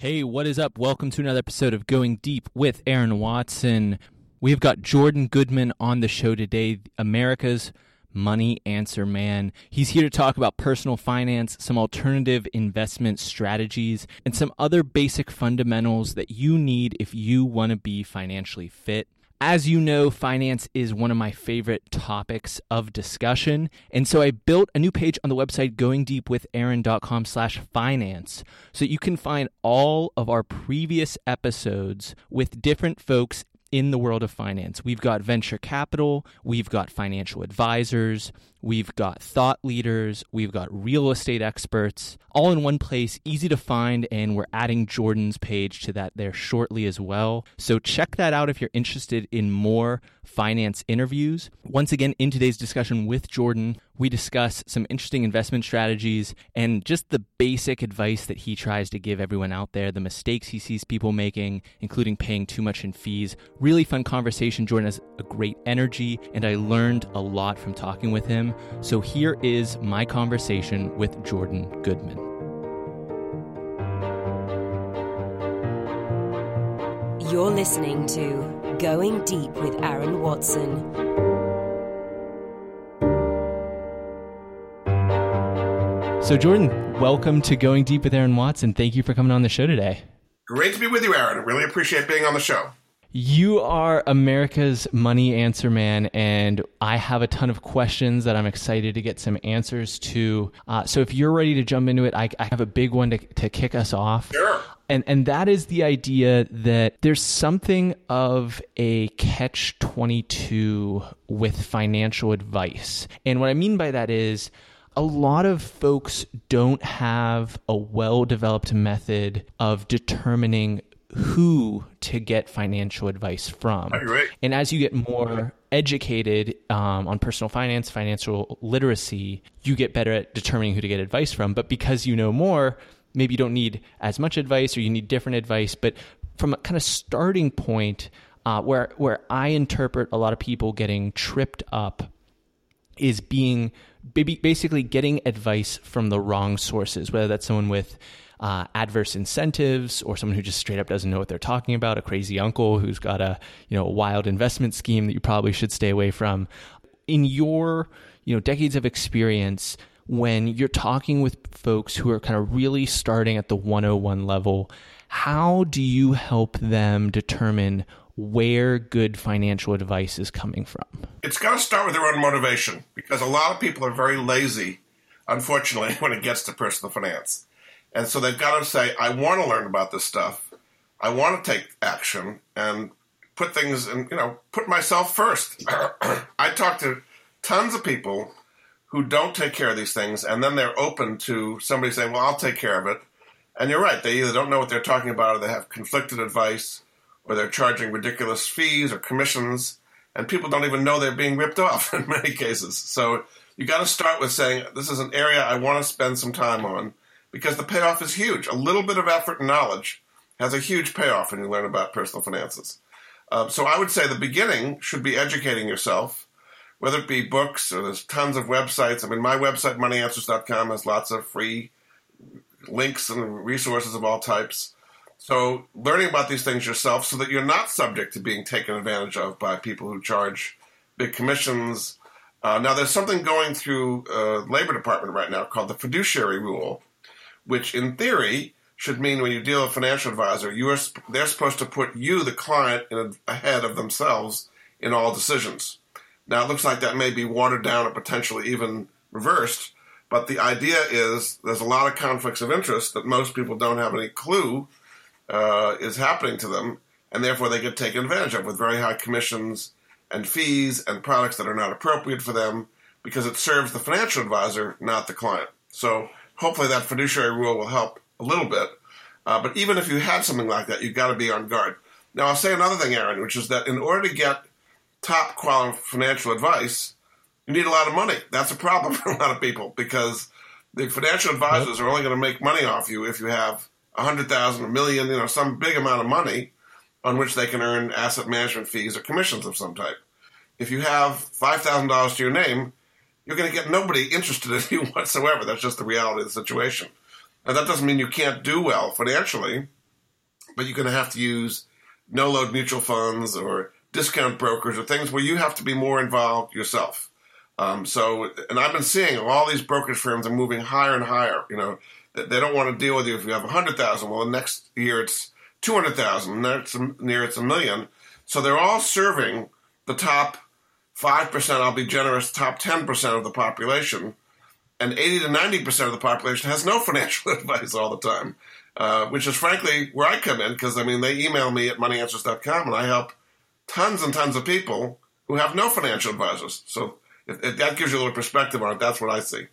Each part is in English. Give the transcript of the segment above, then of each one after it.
Hey, what is up? Welcome to another episode of Going Deep with Aaron Watson. We've got Jordan Goodman on the show today, America's money answer man. He's here to talk about personal finance, some alternative investment strategies, and some other basic fundamentals that you need if you want to be financially fit. As you know, finance is one of my favorite topics of discussion. And so I built a new page on the website goingdeepwithaaron.com slash finance so you can find all of our previous episodes with different folks in the world of finance. We've got venture capital, we've got financial advisors, we've got thought leaders, we've got real estate experts, all in one place, easy to find, and we're adding Jordan's page to that there shortly as well. So check that out if you're interested in more finance interviews. Once again, in today's discussion with Jordan, we discuss some interesting investment strategies and just the basic advice that he tries to give everyone out there, the mistakes he sees people making, including paying too much in fees. Really fun conversation. Jordan has a great energy, and I learned a lot from talking with him. So here is my conversation with Jordan Goodman. You're listening to Going Deep with Aaron Watson. So, Jordan, welcome to Going Deep with Aaron Watson. Thank you for coming on the show today. Great to be with you, Aaron. I really appreciate being on the show. You are America's money answer man, and I have a ton of questions that I'm excited to get some answers to. Uh, so, if you're ready to jump into it, I, I have a big one to, to kick us off. Sure. And, and that is the idea that there's something of a catch 22 with financial advice. And what I mean by that is, a lot of folks don't have a well developed method of determining who to get financial advice from. Right. And as you get more educated um, on personal finance, financial literacy, you get better at determining who to get advice from. But because you know more, maybe you don't need as much advice or you need different advice. But from a kind of starting point, uh, where where I interpret a lot of people getting tripped up is being basically getting advice from the wrong sources, whether that's someone with uh, adverse incentives or someone who just straight up doesn't know what they're talking about, a crazy uncle who's got a you know a wild investment scheme that you probably should stay away from. In your you know decades of experience, when you're talking with folks who are kind of really starting at the 101 level, how do you help them determine where good financial advice is coming from? It's got to start with their own motivation because a lot of people are very lazy, unfortunately, when it gets to personal finance. And so they've got to say, I want to learn about this stuff. I want to take action and put things and you know, put myself first. I talk to tons of people who don't take care of these things and then they're open to somebody saying, Well, I'll take care of it. And you're right, they either don't know what they're talking about or they have conflicted advice or they're charging ridiculous fees or commissions and people don't even know they're being ripped off in many cases. So you got to start with saying, This is an area I want to spend some time on because the payoff is huge. A little bit of effort and knowledge has a huge payoff when you learn about personal finances. Um, so I would say the beginning should be educating yourself, whether it be books or there's tons of websites. I mean, my website, moneyanswers.com, has lots of free links and resources of all types. So learning about these things yourself so that you're not subject to being taken advantage of by people who charge big commissions. Uh, now, there's something going through uh, Labor Department right now called the fiduciary rule, which in theory should mean when you deal with a financial advisor, you are they're supposed to put you, the client, a, ahead of themselves in all decisions. Now it looks like that may be watered down or potentially even reversed, but the idea is there's a lot of conflicts of interest that most people don't have any clue uh, is happening to them, and therefore they get taken advantage of with very high commissions and fees and products that are not appropriate for them because it serves the financial advisor, not the client. So hopefully that fiduciary rule will help a little bit. Uh, but even if you had something like that, you've got to be on guard. Now, I'll say another thing, Aaron, which is that in order to get top quality financial advice, you need a lot of money. That's a problem for a lot of people because the financial advisors are only going to make money off you if you have a hundred thousand, a million, you know, some big amount of money on which they can earn asset management fees or commissions of some type. If you have five thousand dollars to your name, you're going to get nobody interested in you whatsoever. That's just the reality of the situation. And that doesn't mean you can't do well financially, but you're going to have to use no load mutual funds or discount brokers or things where you have to be more involved yourself. Um, so, and I've been seeing all these brokerage firms are moving higher and higher. You know, they don't want to deal with you if you have a hundred thousand. Well, the next year it's two hundred thousand. Next year it's a million. So they're all serving the top five percent. I'll be generous. Top ten percent of the population, and eighty to ninety percent of the population has no financial advice all the time. Uh, which is frankly where I come in because I mean they email me at moneyanswers.com and I help tons and tons of people who have no financial advisors. So if, if that gives you a little perspective on it, that's what I see.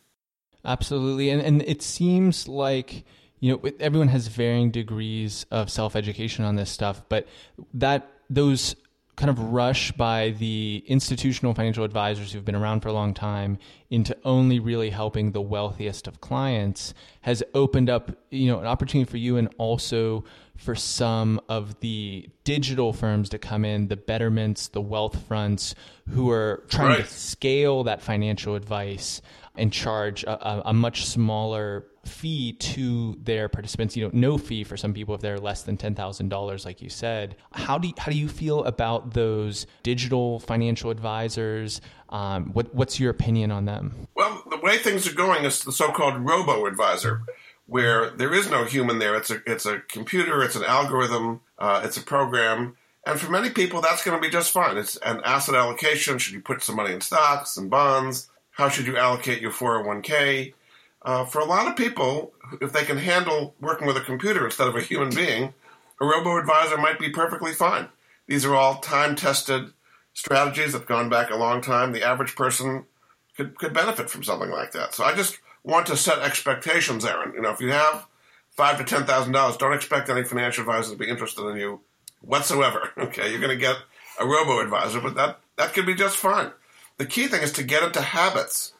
Absolutely, and and it seems like you know everyone has varying degrees of self education on this stuff, but that those kind of rush by the institutional financial advisors who've been around for a long time into only really helping the wealthiest of clients has opened up you know an opportunity for you and also for some of the digital firms to come in the Betterments the Wealthfronts who are trying right. to scale that financial advice and charge a, a, much smaller fee to their participants. You know, no fee for some people if they're less than ten thousand dollars, like you said. How do you, how do you feel about those digital financial advisors? Um, what, what's your opinion on them? Well, the way things are going is the so-called robo advisor, where there is no human there. It's a it's a computer. It's an algorithm. Uh, it's a program. And for many people, that's going to be just fine. It's an asset allocation. Should you put some money in stocks and bonds? How should you allocate your 401k? Uh, for a lot of people, if they can handle working with a computer instead of a human being, a robo advisor might be perfectly fine. These are all time tested strategies that have gone back a long time. The average person could, could benefit from something like that. So I just want to set expectations, Aaron. You know, if you have five to ten thousand dollars, don't expect any financial advisor to be interested in you whatsoever. Okay, you're going to get a robo advisor, but that that could be just fine. The key thing is to get into habits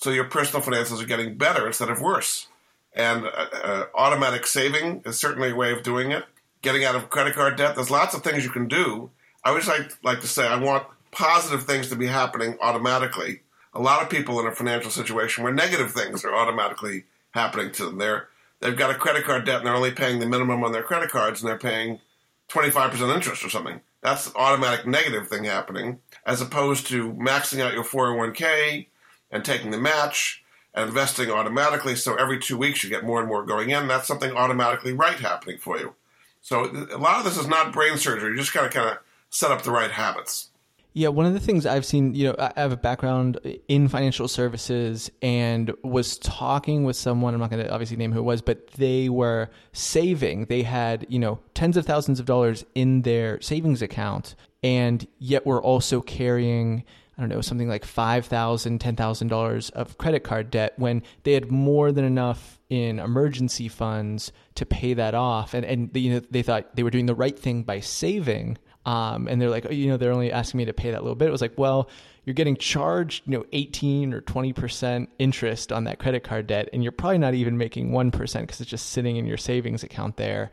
so your personal finances are getting better instead of worse. And uh, uh, automatic saving is certainly a way of doing it. Getting out of credit card debt, there's lots of things you can do. I always like, like to say I want positive things to be happening automatically. A lot of people in a financial situation where negative things are automatically happening to them. They're, they've got a credit card debt and they're only paying the minimum on their credit cards and they're paying 25% interest or something. That's an automatic negative thing happening as opposed to maxing out your 401k and taking the match and investing automatically. So every two weeks you get more and more going in. That's something automatically right happening for you. So a lot of this is not brain surgery. You just got to kind of set up the right habits. Yeah, one of the things I've seen, you know, I have a background in financial services and was talking with someone, I'm not going to obviously name who it was, but they were saving. They had, you know, tens of thousands of dollars in their savings account and yet were also carrying I don't know, something like $5,000, $10,000 of credit card debt when they had more than enough in emergency funds to pay that off. And, and you know, they thought they were doing the right thing by saving. Um, and they're like, oh, you know, they're only asking me to pay that little bit. It was like, well, you're getting charged, you know, 18 or 20% interest on that credit card debt. And you're probably not even making 1% because it's just sitting in your savings account there.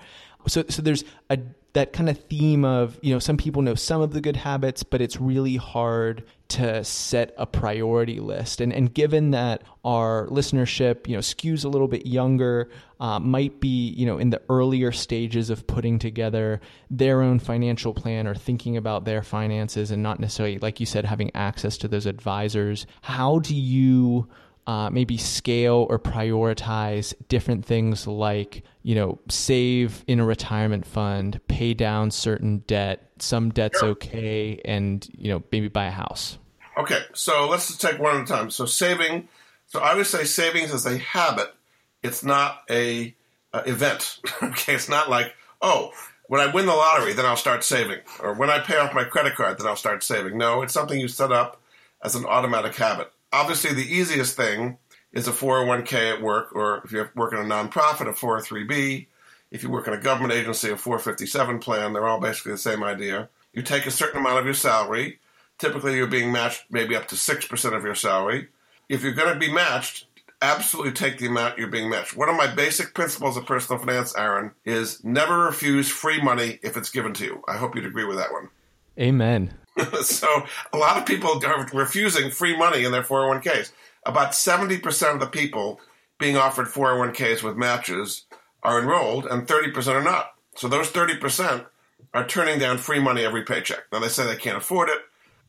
So, so there's a that kind of theme of you know some people know some of the good habits but it's really hard to set a priority list. And and given that our listenership you know skews a little bit younger uh, might be you know in the earlier stages of putting together their own financial plan or thinking about their finances and not necessarily like you said having access to those advisors how do you uh, maybe scale or prioritize different things like you know save in a retirement fund pay down certain debt some debt's okay and you know maybe buy a house. Okay so let's just take one at a time. So saving so i would say savings is a habit. It's not a, a event. Okay it's not like oh when i win the lottery then i'll start saving. Or when i pay off my credit card then i'll start saving. No it's something you set up as an automatic habit obviously the easiest thing is a 401k at work, or if you work in a nonprofit, a 403b. If you work in a government agency, a 457 plan, they're all basically the same idea. You take a certain amount of your salary. Typically, you're being matched maybe up to 6% of your salary. If you're going to be matched, absolutely take the amount you're being matched. One of my basic principles of personal finance, Aaron, is never refuse free money if it's given to you. I hope you'd agree with that one. Amen. so a lot of people are refusing free money in their 401ks. About 70% of the people being offered 401ks with matches are enrolled and 30% are not. So those 30% are turning down free money every paycheck. Now they say they can't afford it.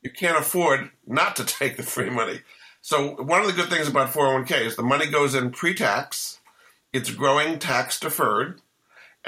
You can't afford not to take the free money. So one of the good things about 401k is the money goes in pre-tax. It's growing tax deferred.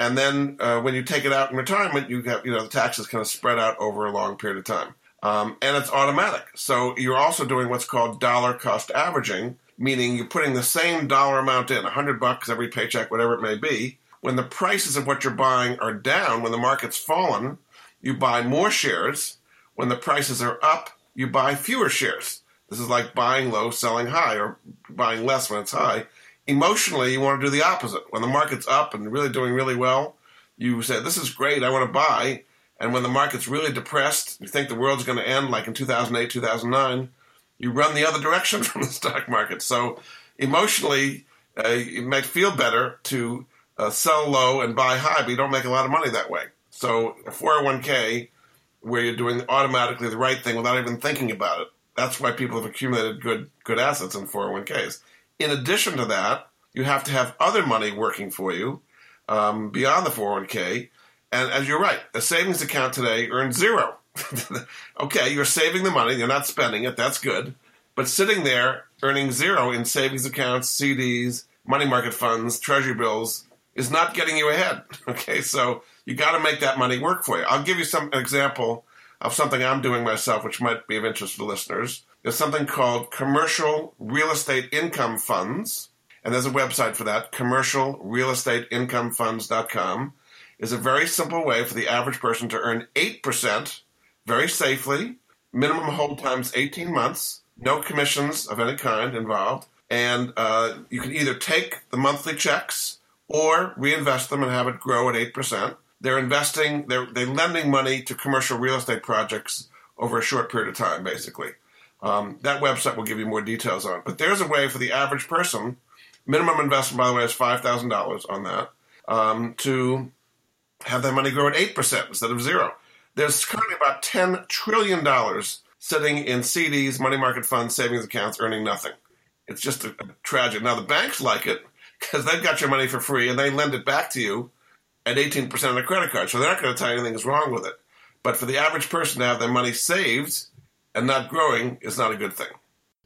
And then uh, when you take it out in retirement, you have, you know, the taxes kind of spread out over a long period of time. Um, and it's automatic. So you're also doing what's called dollar cost averaging, meaning you're putting the same dollar amount in, 100 bucks every paycheck, whatever it may be. When the prices of what you're buying are down, when the market's fallen, you buy more shares. When the prices are up, you buy fewer shares. This is like buying low, selling high, or buying less when it's high. Emotionally, you want to do the opposite. When the market's up and really doing really well, you say, This is great, I want to buy. And when the market's really depressed, you think the world's going to end like in 2008, 2009, you run the other direction from the stock market. So emotionally, uh, it might feel better to uh, sell low and buy high, but you don't make a lot of money that way. So a 401k, where you're doing automatically the right thing without even thinking about it, that's why people have accumulated good good assets in 401ks. In addition to that, you have to have other money working for you um, beyond the 401k and as you're right, a savings account today earns zero. okay, you're saving the money, you're not spending it, that's good. But sitting there earning zero in savings accounts, CDs, money market funds, treasury bills is not getting you ahead. Okay, so you got to make that money work for you. I'll give you some an example of something I'm doing myself, which might be of interest to listeners. There's something called commercial real estate income funds, and there's a website for that, commercialrealestateincomefunds.com is a very simple way for the average person to earn 8% very safely. Minimum hold times 18 months, no commissions of any kind involved. And uh, you can either take the monthly checks or reinvest them and have it grow at 8%. They're investing, they're, they're lending money to commercial real estate projects over a short period of time, basically. Um, that website will give you more details on. But there's a way for the average person, minimum investment, by the way, is $5,000 on that, um, to have their money grow at 8% instead of zero. There's currently about $10 trillion sitting in CDs, money market funds, savings accounts, earning nothing. It's just a, a tragic. Now, the banks like it because they've got your money for free and they lend it back to you at 18% on a credit card. So they're not going to tell you anything is wrong with it. But for the average person to have their money saved and not growing is not a good thing.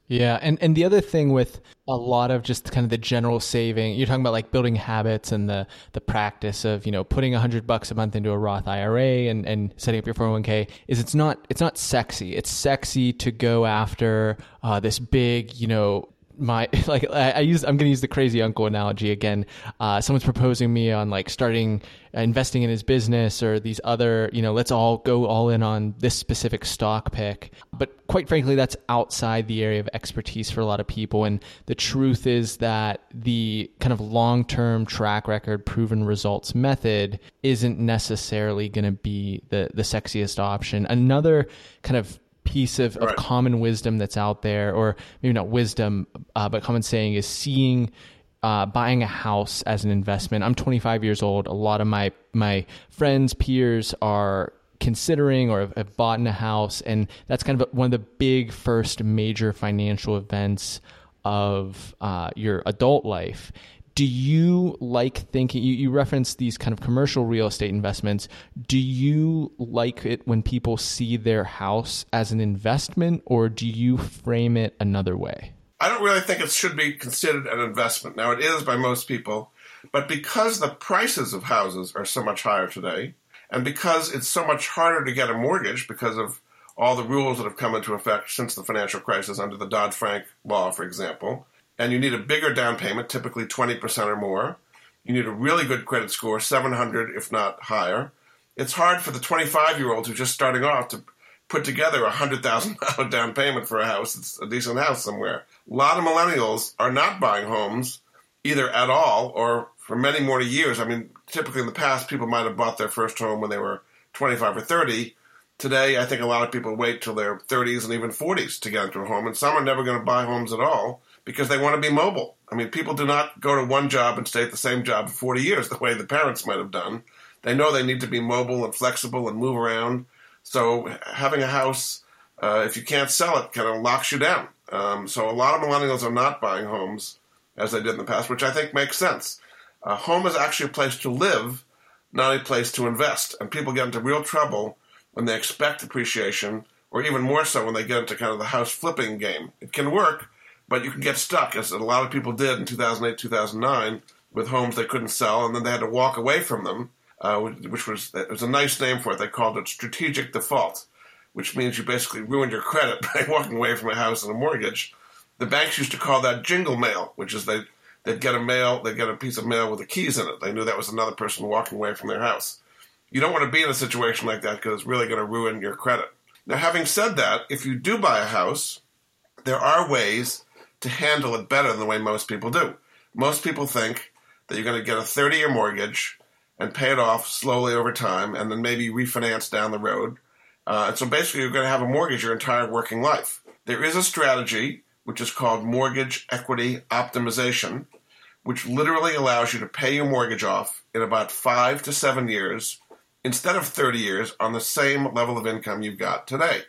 Yeah, and and the other thing with a lot of just kind of the general saving, you're talking about like building habits and the the practice of you know putting a hundred bucks a month into a Roth IRA and and setting up your 401k is it's not it's not sexy. It's sexy to go after uh, this big you know my like I, I, use I'm to use the crazy uncle analogy again. Uh, someone's proposing me on like starting investing in his business or these other you know let's all go all in on this specific stock pick. But quite frankly, that's outside the area of expertise for a lot of people. And the truth is that the kind of long term track record, proven results method isn't necessarily going to be the the sexiest option. Another kind of piece of, right. of common wisdom that's out there, or maybe not wisdom, uh, but common saying is seeing uh, buying a house as an investment. I'm 25 years old. A lot of my my friends, peers are considering or have, bought in a house, and that's kind of one of the big first major financial events of uh, your adult life do you like thinking you, you reference these kind of commercial real estate investments do you like it when people see their house as an investment or do you frame it another way i don't really think it should be considered an investment now it is by most people but because the prices of houses are so much higher today and because it's so much harder to get a mortgage because of all the rules that have come into effect since the financial crisis under the Dodd-Frank law for example and you need a bigger down payment, typically 20% or more. You need a really good credit score, 700 if not higher. It's hard for the 25 year old who's just starting off to put together a $100,000 down payment for a house. It's a decent house somewhere. A lot of millennials are not buying homes either at all or for many more years. I mean, typically in the past, people might have bought their first home when they were 25 or 30. Today, I think a lot of people wait till their 30s and even 40s to get into a home, and some are never going to buy homes at all because they want to be mobile. I mean, people do not go to one job and stay at the same job for 40 years the way the parents might have done. They know they need to be mobile and flexible and move around. So having a house, uh, if you can't sell it, kind of locks you down. Um, so a lot of millennials are not buying homes as they did in the past, which I think makes sense. A home is actually a place to live, not a place to invest. And people get into real trouble when they expect appreciation, or even more so when they get into kind of the house flipping game. It can work, but you can get stuck, as a lot of people did in 2008, 2009, with homes they couldn't sell, and then they had to walk away from them, uh, which was it was a nice name for it. They called it strategic default, which means you basically ruined your credit by walking away from a house and a mortgage. The banks used to call that jingle mail, which is they they'd get a mail, they'd get a piece of mail with the keys in it. They knew that was another person walking away from their house. You don't want to be in a situation like that because it's really going to ruin your credit. Now, having said that, if you do buy a house, there are ways to handle it better than the way most people do. Most people think that you're going to get a 30 year mortgage and pay it off slowly over time and then maybe refinance down the road. Uh, and so basically, you're going to have a mortgage your entire working life. There is a strategy which is called mortgage equity optimization, which literally allows you to pay your mortgage off in about five to seven years instead of 30 years on the same level of income you've got today.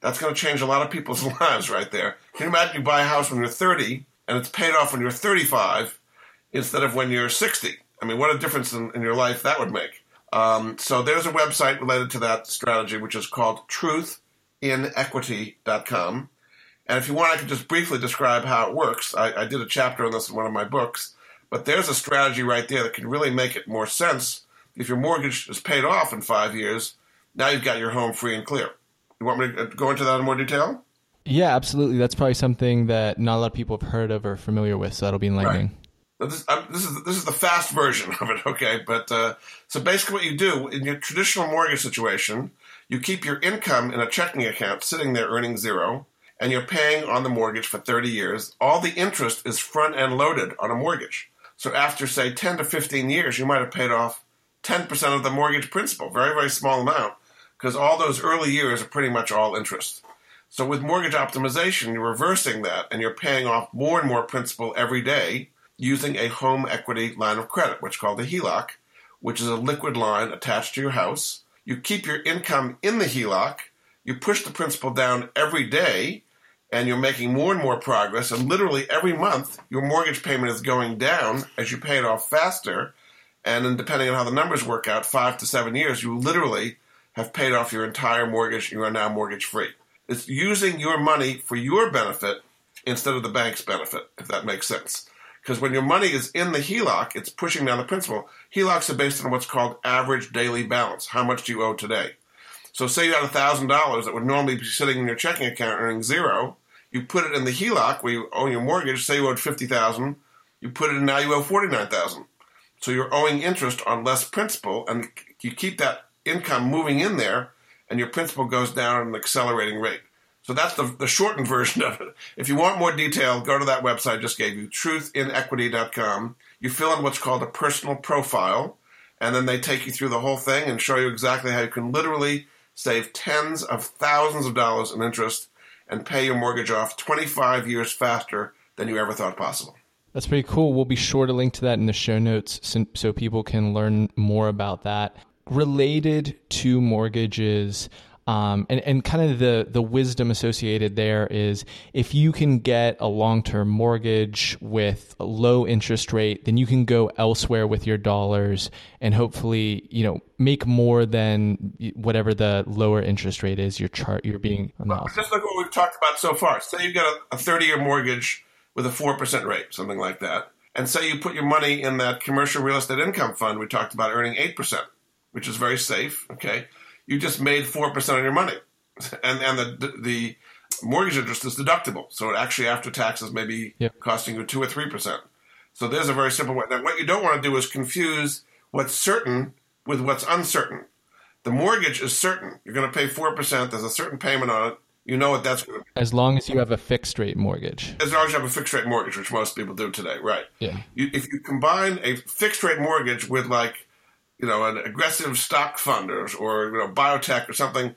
That's going to change a lot of people's lives right there. Can you imagine you buy a house when you're 30 and it's paid off when you're 35 instead of when you're 60? I mean, what a difference in, in your life that would make. Um, so there's a website related to that strategy, which is called truthinequity.com. And if you want, I can just briefly describe how it works. I, I did a chapter on this in one of my books, but there's a strategy right there that can really make it more sense. If your mortgage is paid off in five years, now you've got your home free and clear. You want me to go into that in more detail? Yeah, absolutely. That's probably something that not a lot of people have heard of or familiar with, so that'll be enlightening. Right. This, this, is this is the fast version of it, okay? But uh, so basically, what you do in your traditional mortgage situation, you keep your income in a checking account sitting there earning zero, and you're paying on the mortgage for 30 years. All the interest is front end loaded on a mortgage. So after say 10 to 15 years, you might have paid off 10% of the mortgage principal, very very small amount because all those early years are pretty much all interest. So with mortgage optimization, you're reversing that and you're paying off more and more principal every day using a home equity line of credit, which is called a HELOC, which is a liquid line attached to your house. You keep your income in the HELOC, you push the principal down every day, and you're making more and more progress. And literally every month, your mortgage payment is going down as you pay it off faster. And then, depending on how the numbers work out, five to seven years, you literally have paid off your entire mortgage. You are now mortgage free. It's using your money for your benefit instead of the bank's benefit, if that makes sense. Because when your money is in the HELOC, it's pushing down the principal. HELOCs are based on what's called average daily balance. How much do you owe today? So, say you had $1,000 that would normally be sitting in your checking account earning zero. You put it in the HELOC where you owe your mortgage. Say you owed 50000 You put it in now you owe 49000 So you're owing interest on less principal, and you keep that income moving in there, and your principal goes down at an accelerating rate. So that's the, the shortened version of it. If you want more detail, go to that website I just gave you, truthinequity.com. You fill in what's called a personal profile, and then they take you through the whole thing and show you exactly how you can literally save tens of thousands of dollars in interest and pay your mortgage off 25 years faster than you ever thought possible. That's pretty cool. We'll be sure to link to that in the show notes so, so people can learn more about that related to mortgages um, and, and kind of the, the wisdom associated there is if you can get a long term mortgage with a low interest rate, then you can go elsewhere with your dollars and hopefully, you know, make more than whatever the lower interest rate is your chart you're being announced. Just like what we've talked about so far. Say you've got a 30 year mortgage with a 4% rate, something like that. And say you put your money in that commercial real estate income fund we talked about earning 8% which is very safe. Okay, you just made four percent on your money, and and the the mortgage interest is deductible, so it actually after taxes may be yep. costing you two or three percent. So there's a very simple way. Now, what you don't want to do is confuse what's certain with what's uncertain. The mortgage is certain. You're going to pay four percent. There's a certain payment on it. You know what that's going to be. As long as you have a fixed rate mortgage. As long as you have a fixed rate mortgage, which most people do today, right? Yeah. You, if you combine a fixed rate mortgage with like you know, an aggressive stock fund or, or you know, biotech or something,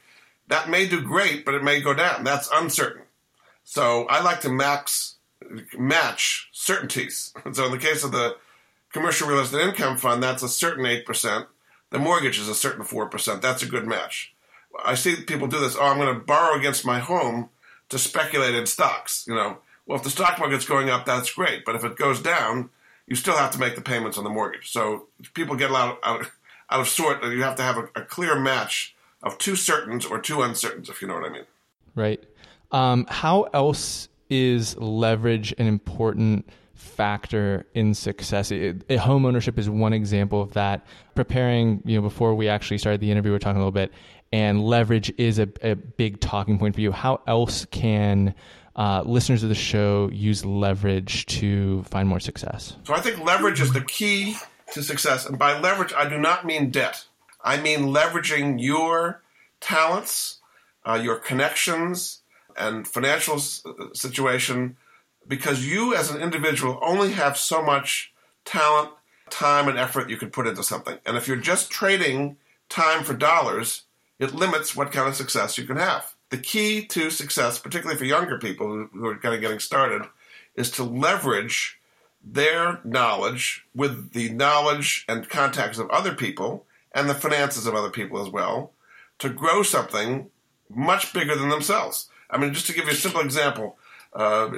that may do great, but it may go down. That's uncertain. So I like to max match certainties. So in the case of the commercial real estate income fund, that's a certain eight percent. The mortgage is a certain four percent. That's a good match. I see people do this. Oh, I'm going to borrow against my home to speculate in stocks. You know, well, if the stock market's going up, that's great. But if it goes down, you still have to make the payments on the mortgage. So people get lot, out, out of sort. You have to have a, a clear match of two certains or two uncertains, if you know what I mean. Right. Um, how else is leverage an important factor in success? It, home ownership is one example of that. Preparing, you know, before we actually started the interview, we are talking a little bit, and leverage is a, a big talking point for you. How else can uh, listeners of the show use leverage to find more success? So I think leverage is the key to success. And by leverage, I do not mean debt. I mean leveraging your talents, uh, your connections, and financial situation because you as an individual only have so much talent, time, and effort you can put into something. And if you're just trading time for dollars, it limits what kind of success you can have. The key to success, particularly for younger people who are kind of getting started, is to leverage their knowledge with the knowledge and contacts of other people and the finances of other people as well to grow something much bigger than themselves. I mean, just to give you a simple example, uh,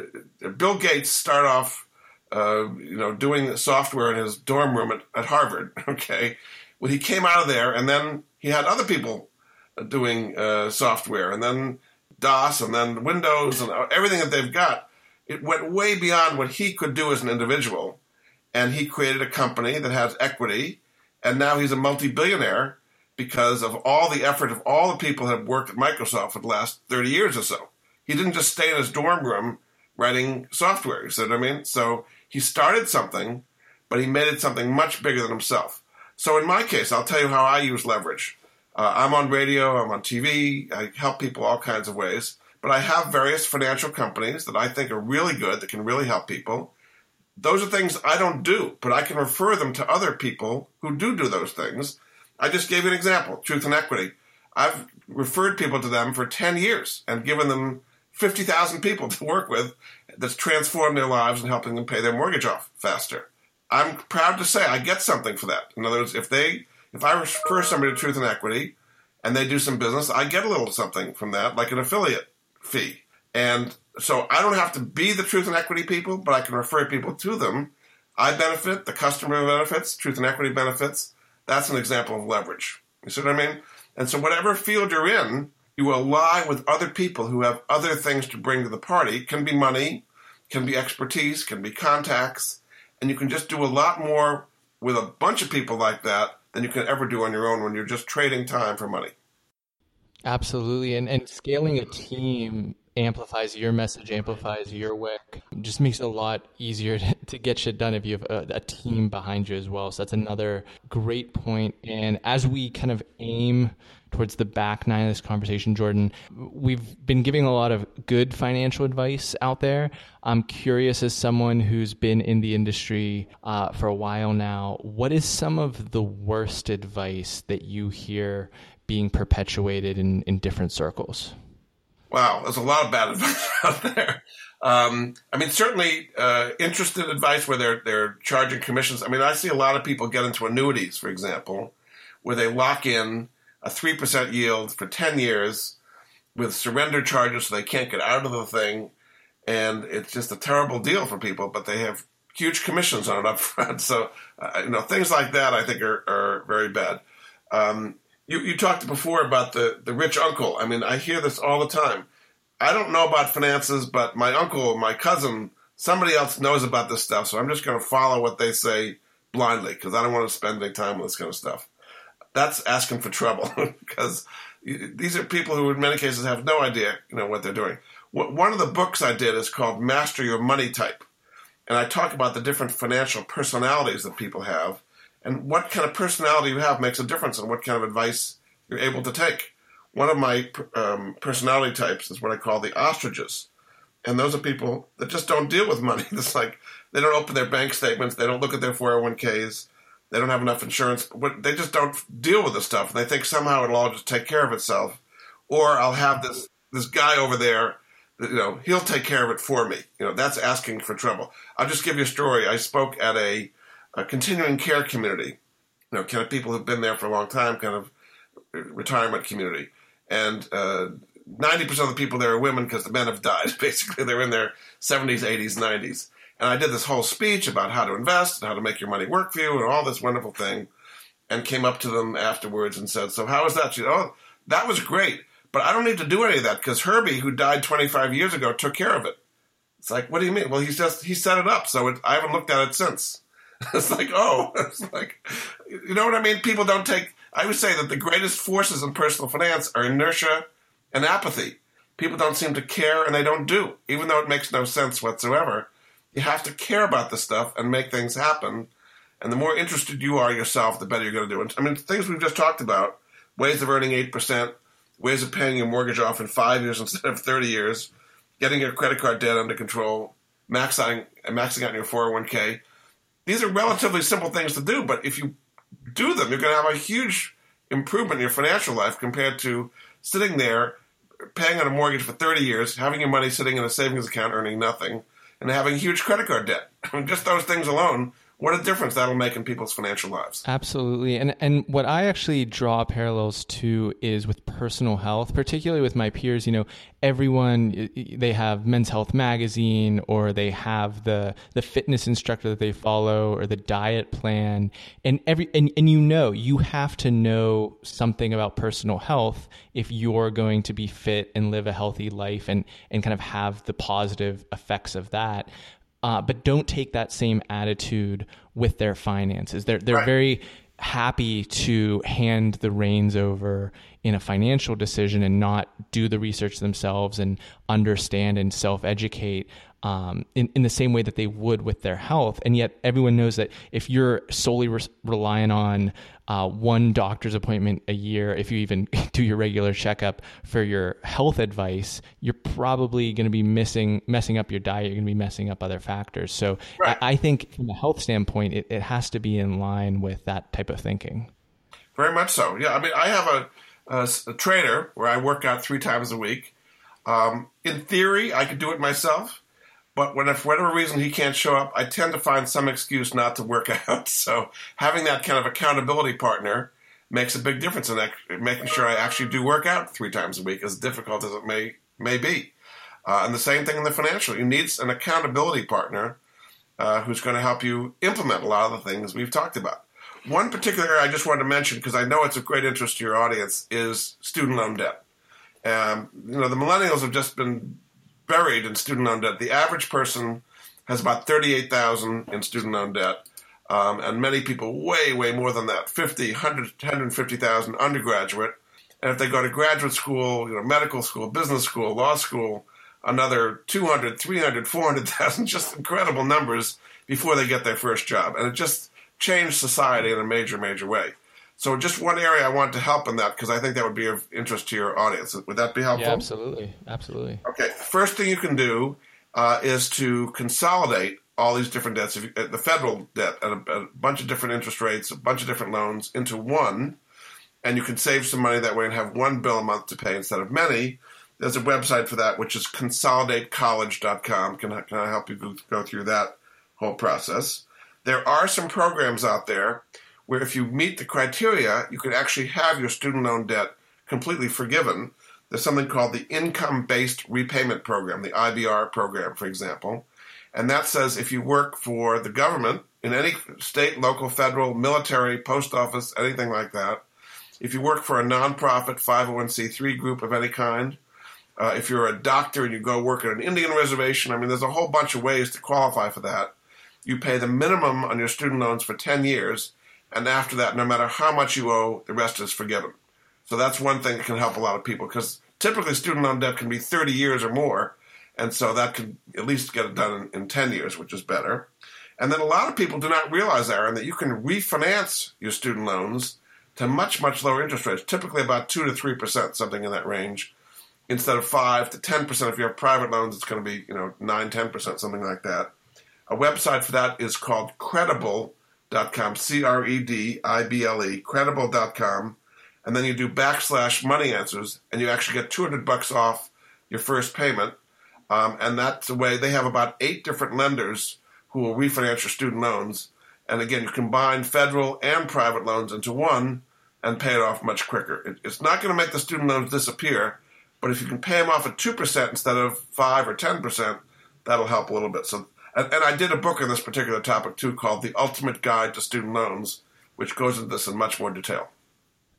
Bill Gates started off, uh, you know, doing software in his dorm room at, at Harvard. Okay, well, he came out of there, and then he had other people doing uh, software, and then DOS, and then Windows, and everything that they've got. It went way beyond what he could do as an individual, and he created a company that has equity, and now he's a multi-billionaire because of all the effort of all the people that have worked at Microsoft for the last 30 years or so. He didn't just stay in his dorm room writing software. You see what I mean? So he started something, but he made it something much bigger than himself. So in my case, I'll tell you how I use leverage. Uh, I'm on radio, I'm on TV, I help people all kinds of ways. But I have various financial companies that I think are really good, that can really help people. Those are things I don't do, but I can refer them to other people who do do those things. I just gave you an example Truth in Equity. I've referred people to them for 10 years and given them 50,000 people to work with that's transformed their lives and helping them pay their mortgage off faster. I'm proud to say I get something for that. In other words, if they, if I refer somebody to Truth in Equity and they do some business, I get a little something from that, like an affiliate fee. And so I don't have to be the Truth in Equity people, but I can refer people to them. I benefit, the customer benefits, Truth in Equity benefits. That's an example of leverage. You see what I mean? And so whatever field you're in, you ally with other people who have other things to bring to the party. Can be money, can be expertise, can be contacts, and you can just do a lot more with a bunch of people like that than you can ever do on your own when you're just trading time for money. Absolutely. And and scaling a team amplifies your message, amplifies your wick, just makes it a lot easier to, to get shit done if you have a, a, team behind you as well. So that's another great point. And as we kind of aim towards the back nine of this conversation, Jordan, we've been giving a lot of good financial advice out there. I'm curious, as someone who's been in the industry uh, for a while now, what is some of the worst advice that you hear being perpetuated in, in different circles? Wow, there's a lot of bad advice out there. Um, I mean, certainly uh, interested advice where they're they're charging commissions. I mean, I see a lot of people get into annuities, for example, where they lock in a 3% yield for 10 years with surrender charges so they can't get out of the thing. And it's just a terrible deal for people, but they have huge commissions on it up front. So, uh, you know, things like that I think are, are very bad. Um, you, you talked before about the, the rich uncle. I mean, I hear this all the time. I don't know about finances, but my uncle, my cousin, somebody else knows about this stuff. So I'm just going to follow what they say blindly because I don't want to spend any time on this kind of stuff that's asking for trouble because these are people who, in many cases, have no idea, you know, what they're doing. One of the books I did is called "Master Your Money Type," and I talk about the different financial personalities that people have, and what kind of personality you have makes a difference in what kind of advice you're able to take. One of my um, personality types is what I call the ostriches, and those are people that just don't deal with money. It's like they don't open their bank statements, they don't look at their 401ks, they don't have enough insurance. They just don't deal with the stuff. And They think somehow it'll all just take care of itself. Or I'll have this this guy over there. You know, he'll take care of it for me. You know, that's asking for trouble. I'll just give you a story. I spoke at a, a continuing care community. You know, kind of people who've been there for a long time, kind of retirement community, and. Uh, 90% of the people there are women because the men have died. Basically, they're in their 70s, 80s, 90s. And I did this whole speech about how to invest and how to make your money work for you and all this wonderful thing. and came up to them afterwards and said, "So how was that?" She, "Oh, that was great, but I don't need to do any of that because Herbie, who died 25 years ago, took care of it." It's like, what do you mean? Well, he's just he set it up, so it, I haven't looked at it since. it's like, oh, it's like, you know what I mean? People don't take. I would say that the greatest forces in personal finance are inertia and apathy. People don't seem to care, and they don't do, even though it makes no sense whatsoever. You have to care about the stuff and make things happen. And the more interested you are yourself, the better you're going to do it. I mean, things we've just talked about ways of earning 8%, ways of paying your mortgage off in five years instead of 30 years, getting your credit card debt under control, maxing, maxing out your 401k. These are relatively simple things to do, but if you do them, you're going to have a huge improvement in your financial life compared to sitting there paying on a mortgage for 30 years, having your money sitting in a savings account earning nothing, and having huge credit card debt. I mean, just those things alone what a difference that'll make in people's financial lives. Absolutely. And and what I actually draw parallels to is with personal health, particularly with my peers, you know, everyone they have Men's Health magazine or they have the the fitness instructor that they follow or the diet plan and every and, and you know, you have to know something about personal health if you're going to be fit and live a healthy life and and kind of have the positive effects of that uh, but don't take that same attitude with their finances. They're they're right. very happy to hand the reins over in a financial decision and not do the research themselves and understand and self educate um, in, in the same way that they would with their health. And yet, everyone knows that if you're solely re- relying on uh, one doctor's appointment a year, if you even do your regular checkup for your health advice, you're probably going to be missing, messing up your diet. You're going to be messing up other factors. So, right. I, I, think from a health standpoint, it, it has to be in line with that type of thinking. Very much so. Yeah. I mean, I have a, a, a trainer where I work out three times a week. Um, in theory, I could do it myself. But when, for whatever reason, he can't show up, I tend to find some excuse not to work out. So having that kind of accountability partner makes a big difference in that, making sure I actually do work out three times a week, as difficult as it may may be. Uh, and the same thing in the financial. You need an accountability partner uh, who's going to help you implement a lot of the things we've talked about. One particular I just wanted to mention because I know it's of great interest to your audience is student loan debt. Um, you know, the millennials have just been buried in student loan debt. The average person has about 38,000 in student loan debt. Um, and many people way, way more than that 50, 100, 150,000 undergraduate. And if they go to graduate school, you know, medical school, business school, law school, another 200, 300, 400,000, just incredible numbers before they get their first job. And it just changed society in a major, major way. So just one area I want to help in that because I think that would be of interest to your audience. Would that be helpful? Yeah, absolutely, absolutely. Okay, first thing you can do uh, is to consolidate all these different debts, you, uh, the federal debt at a, a, bunch of different interest rates, a bunch of different loans into one, and you can save some money that way and have one bill a month to pay instead of many. There's a website for that, which is consolidatecollege.com. Can I, can I help you go, go through that whole process? There are some programs out there where if you meet the criteria, you can actually have your student loan debt completely forgiven. There's something called the Income Based Repayment Program, the IBR program, for example. And that says if you work for the government in any state, local, federal, military, post office, anything like that, if you work for a nonprofit 501c3 group of any kind, uh, if you're a doctor and you go work at an Indian reservation, I mean, there's a whole bunch of ways to qualify for that. You pay the minimum on your student loans for 10 years, and after that, no matter how much you owe, the rest is forgiven. So that's one thing that can help a lot of people because typically student loan debt can be 30 years or more, and so that could at least get it done in, in 10 years, which is better. And then a lot of people do not realize, Aaron, that you can refinance your student loans to much, much lower interest rates, typically about 2 to 3%, something in that range, instead of 5 to 10%. If you have private loans, it's going to be, you know, 9, 10%, something like that. A website for that is called Credible credible.com, C R E D I B L E, credible.com, and then you do backslash money answers, and you actually get 200 bucks off your first payment. Um, and that's the way they have about eight different lenders who will refinance your student loans. And again, you combine federal and private loans into one and pay it off much quicker. It, it's not going to make the student loans disappear, but if you can pay them off at 2% instead of 5 or 10%, that'll help a little bit. So and, and I did a book on this particular topic too called The Ultimate Guide to Student Loans, which goes into this in much more detail.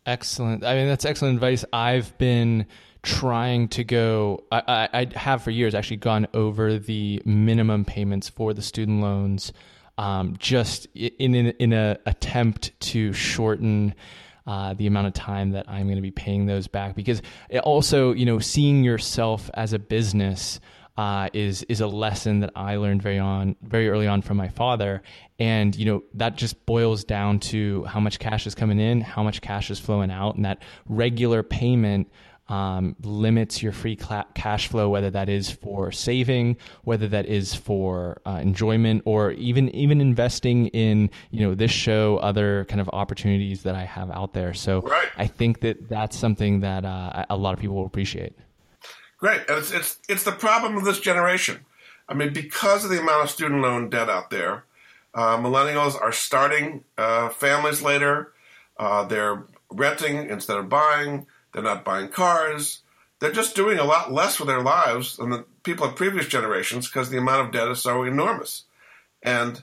Excellent. I mean, that's excellent advice. I've been trying to go. I, I, I have for years actually gone over the minimum payments for the student loans, um, just in in, in a attempt to shorten. Uh, the amount of time that I'm going to be paying those back because also you know seeing yourself as a business uh, is is a lesson that I learned very on very early on from my father, and you know that just boils down to how much cash is coming in, how much cash is flowing out, and that regular payment. Um, limits your free cl- cash flow, whether that is for saving, whether that is for uh, enjoyment, or even even investing in you know this show, other kind of opportunities that I have out there. So right. I think that that's something that uh, a lot of people will appreciate. Great, and it's it's it's the problem of this generation. I mean, because of the amount of student loan debt out there, uh, millennials are starting uh, families later. Uh, they're renting instead of buying. They're not buying cars. They're just doing a lot less with their lives than the people of previous generations because the amount of debt is so enormous. And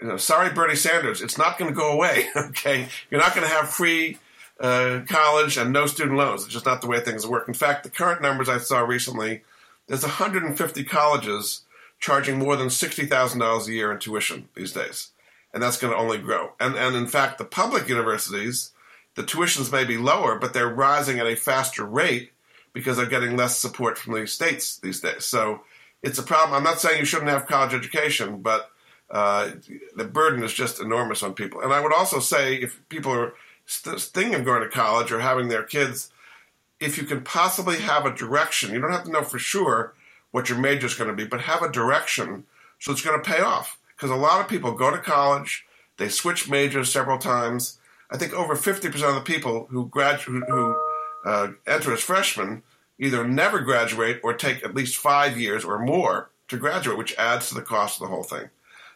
you know, sorry, Bernie Sanders, it's not going to go away. Okay, you're not going to have free uh, college and no student loans. It's just not the way things work. In fact, the current numbers I saw recently, there's 150 colleges charging more than $60,000 a year in tuition these days. And that's going to only grow. And, and in fact, the public universities, the tuitions may be lower, but they're rising at a faster rate because they're getting less support from the states these days. So it's a problem. I'm not saying you shouldn't have college education, but uh, the burden is just enormous on people. And I would also say if people are thing of going to college or having their kids, if you can possibly have a direction, you don't have to know for sure what your major is going to be, but have a direction so it's going to pay off. Because a lot of people go to college, they switch majors several times. I think over 50% of the people who graduate, who uh, enter as freshmen either never graduate or take at least five years or more to graduate, which adds to the cost of the whole thing.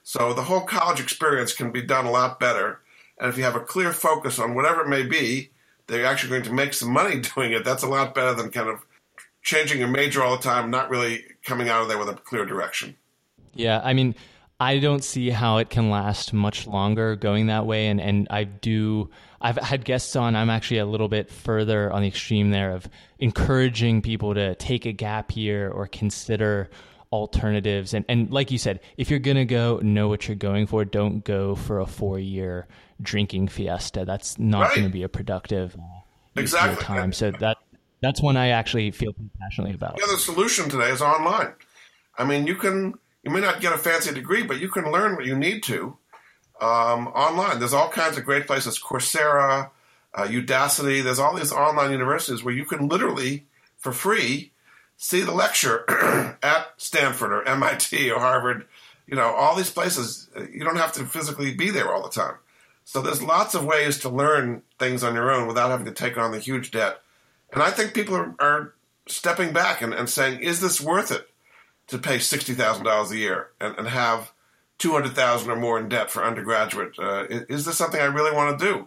So the whole college experience can be done a lot better and if you have a clear focus on whatever it may be, they're actually going to make some money doing it. That's a lot better than kind of changing your major all the time, not really coming out of there with a clear direction. Yeah, I mean, I don't see how it can last much longer going that way. And, and I do, I've had guests on, I'm actually a little bit further on the extreme there of encouraging people to take a gap year or consider alternatives. And, and like you said, if you're going to go, know what you're going for. Don't go for a four year drinking fiesta. That's not right. going to be a productive uh, exactly time. So that that's one I actually feel passionately about. Yeah, the solution today is online. I mean, you can you may not get a fancy degree, but you can learn what you need to um, online. There's all kinds of great places, Coursera, uh, Udacity. There's all these online universities where you can literally, for free, see the lecture at Stanford or MIT or Harvard. You know, all these places. You don't have to physically be there all the time. So there's lots of ways to learn things on your own without having to take on the huge debt. And I think people are, are stepping back and, and, saying, is this worth it to pay $60,000 a year and, and have 200000 or more in debt for undergraduate? Uh, is this something I really want to do?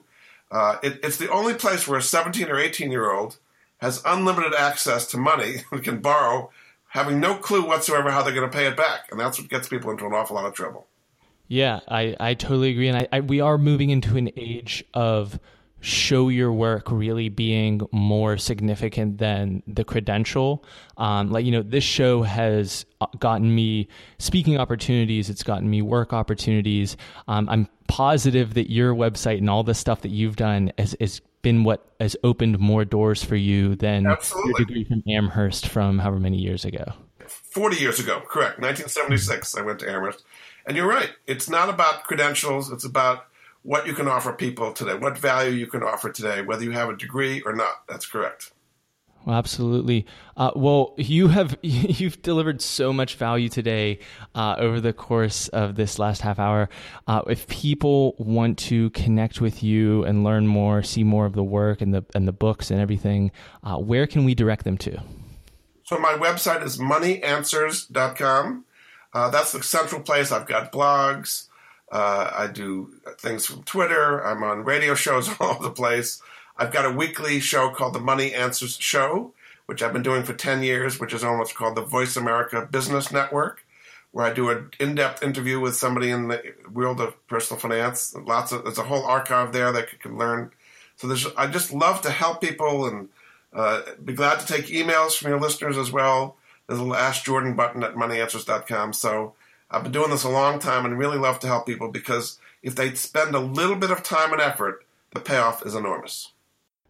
Uh, it, it's the only place where a 17 or 18 year old has unlimited access to money and can borrow, having no clue whatsoever how they're going to pay it back. And that's what gets people into an awful lot of trouble. Yeah, I, I totally agree. And I, I, we are moving into an age of show your work really being more significant than the credential. Um, like, you know, this show has uh, gotten me speaking opportunities, it's gotten me work opportunities. Um, I'm positive that your website and all the stuff that you've done has, has been what has opened more doors for you than Absolutely. your degree from Amherst from however many years ago. 40 years ago, correct. 1976, I went to Amherst. And you're right. It's not about credentials. It's about what you can offer people today, what value you can offer today, whether you have a degree or not. That's correct. Well, absolutely. Uh, well, you have you've delivered so much value today uh, over the course of this last half hour. Uh, if people want to connect with you and learn more, see more of the work and the and the books and everything, uh, where can we direct them to? So my website is moneyanswers.com. Uh, that's the central place. I've got blogs. Uh, I do things from Twitter. I'm on radio shows all over the place. I've got a weekly show called the Money Answers Show, which I've been doing for 10 years, which is almost called the Voice America Business Network, where I do an in-depth interview with somebody in the world of personal finance. Lots of there's a whole archive there that you can learn. So there's I just love to help people and uh, be glad to take emails from your listeners as well. There's a little Ask Jordan button at moneyanswers.com. So I've been doing this a long time and really love to help people because if they spend a little bit of time and effort, the payoff is enormous.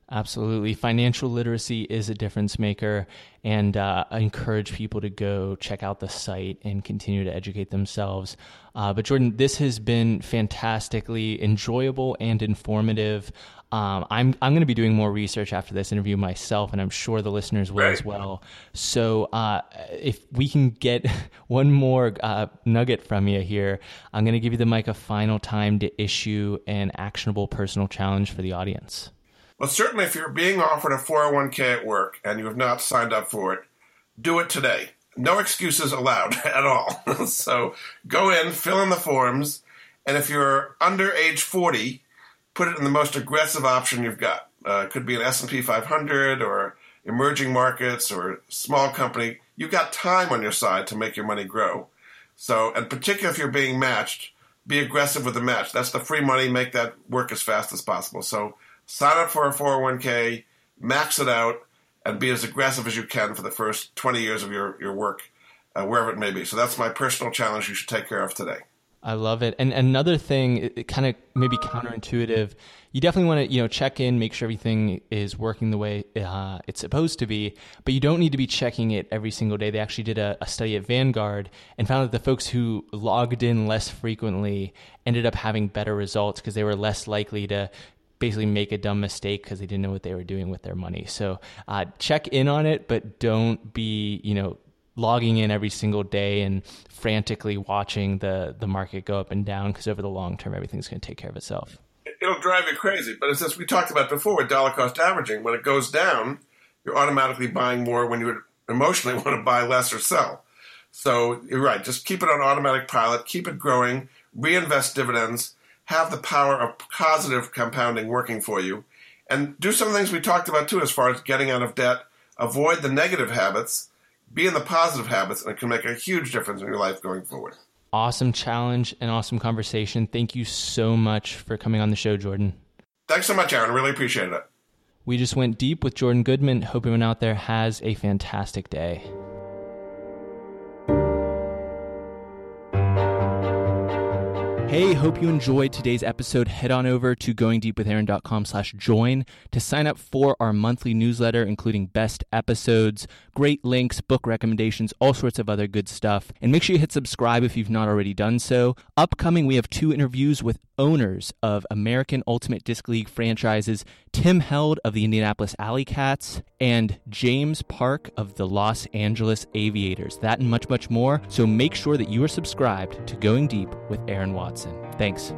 Absolutely. Financial literacy is a difference maker. And uh, I encourage people to go check out the site and continue to educate themselves. Uh, but, Jordan, this has been fantastically enjoyable and informative. Um, I'm I'm going to be doing more research after this interview myself, and I'm sure the listeners will right. as well. So uh, if we can get one more uh, nugget from you here, I'm going to give you the mic a final time to issue an actionable personal challenge for the audience. Well, certainly, if you're being offered a 401k at work and you have not signed up for it, do it today. No excuses allowed at all. so go in, fill in the forms, and if you're under age 40, put it in the most aggressive option you've got. Uh, it could be an S&P 500 or emerging markets or small company. You've got time on your side to make your money grow. So, and particularly if you're being matched, be aggressive with the match. That's the free money. Make that work as fast as possible. So sign up for a 401k, max it out, and be as aggressive as you can for the first 20 years of your, your work, uh, wherever it may be. So that's my personal challenge you should take care of today. I love it. And another thing, it kind of maybe counterintuitive, you definitely want to you know check in, make sure everything is working the way uh, it's supposed to be. But you don't need to be checking it every single day. They actually did a, a study at Vanguard and found that the folks who logged in less frequently ended up having better results because they were less likely to basically make a dumb mistake because they didn't know what they were doing with their money. So uh, check in on it, but don't be, you know, logging in every single day and frantically watching the the market go up and down because over the long term everything's going to take care of itself. It'll drive you crazy, but as we talked about before with dollar cost averaging. When it goes down, you're automatically buying more when you emotionally want to buy less or sell. So you're right. Just keep it on automatic pilot. Keep it growing. Reinvest dividends have the power of positive compounding working for you. And do some things we talked about too, as far as getting out of debt. Avoid the negative habits, be in the positive habits, and it can make a huge difference in your life going forward. Awesome challenge and awesome conversation. Thank you so much for coming on the show, Jordan. Thanks so much, Aaron. Really appreciate it. We just went deep with Jordan Goodman. Hope everyone out there has a fantastic day. Hey, hope you enjoyed today's episode. Head on over to goingdeepwithaaron.com slash join to sign up for our monthly newsletter, including best episodes, great links, book recommendations, all sorts of other good stuff. And make sure you hit subscribe if you've not already done so. Upcoming, we have two interviews with owners of American Ultimate Disc League franchises, Tim Held of the Indianapolis Alley Cats and James Park of the Los Angeles Aviators. That and much, much more. So make sure that you are subscribed to Going Deep with Aaron Watson. Thanks.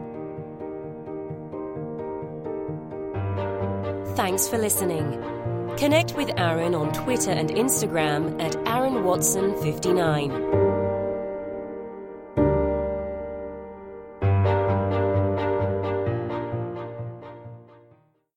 Thanks for listening. Connect with Aaron on Twitter and Instagram at Aaron Watson 59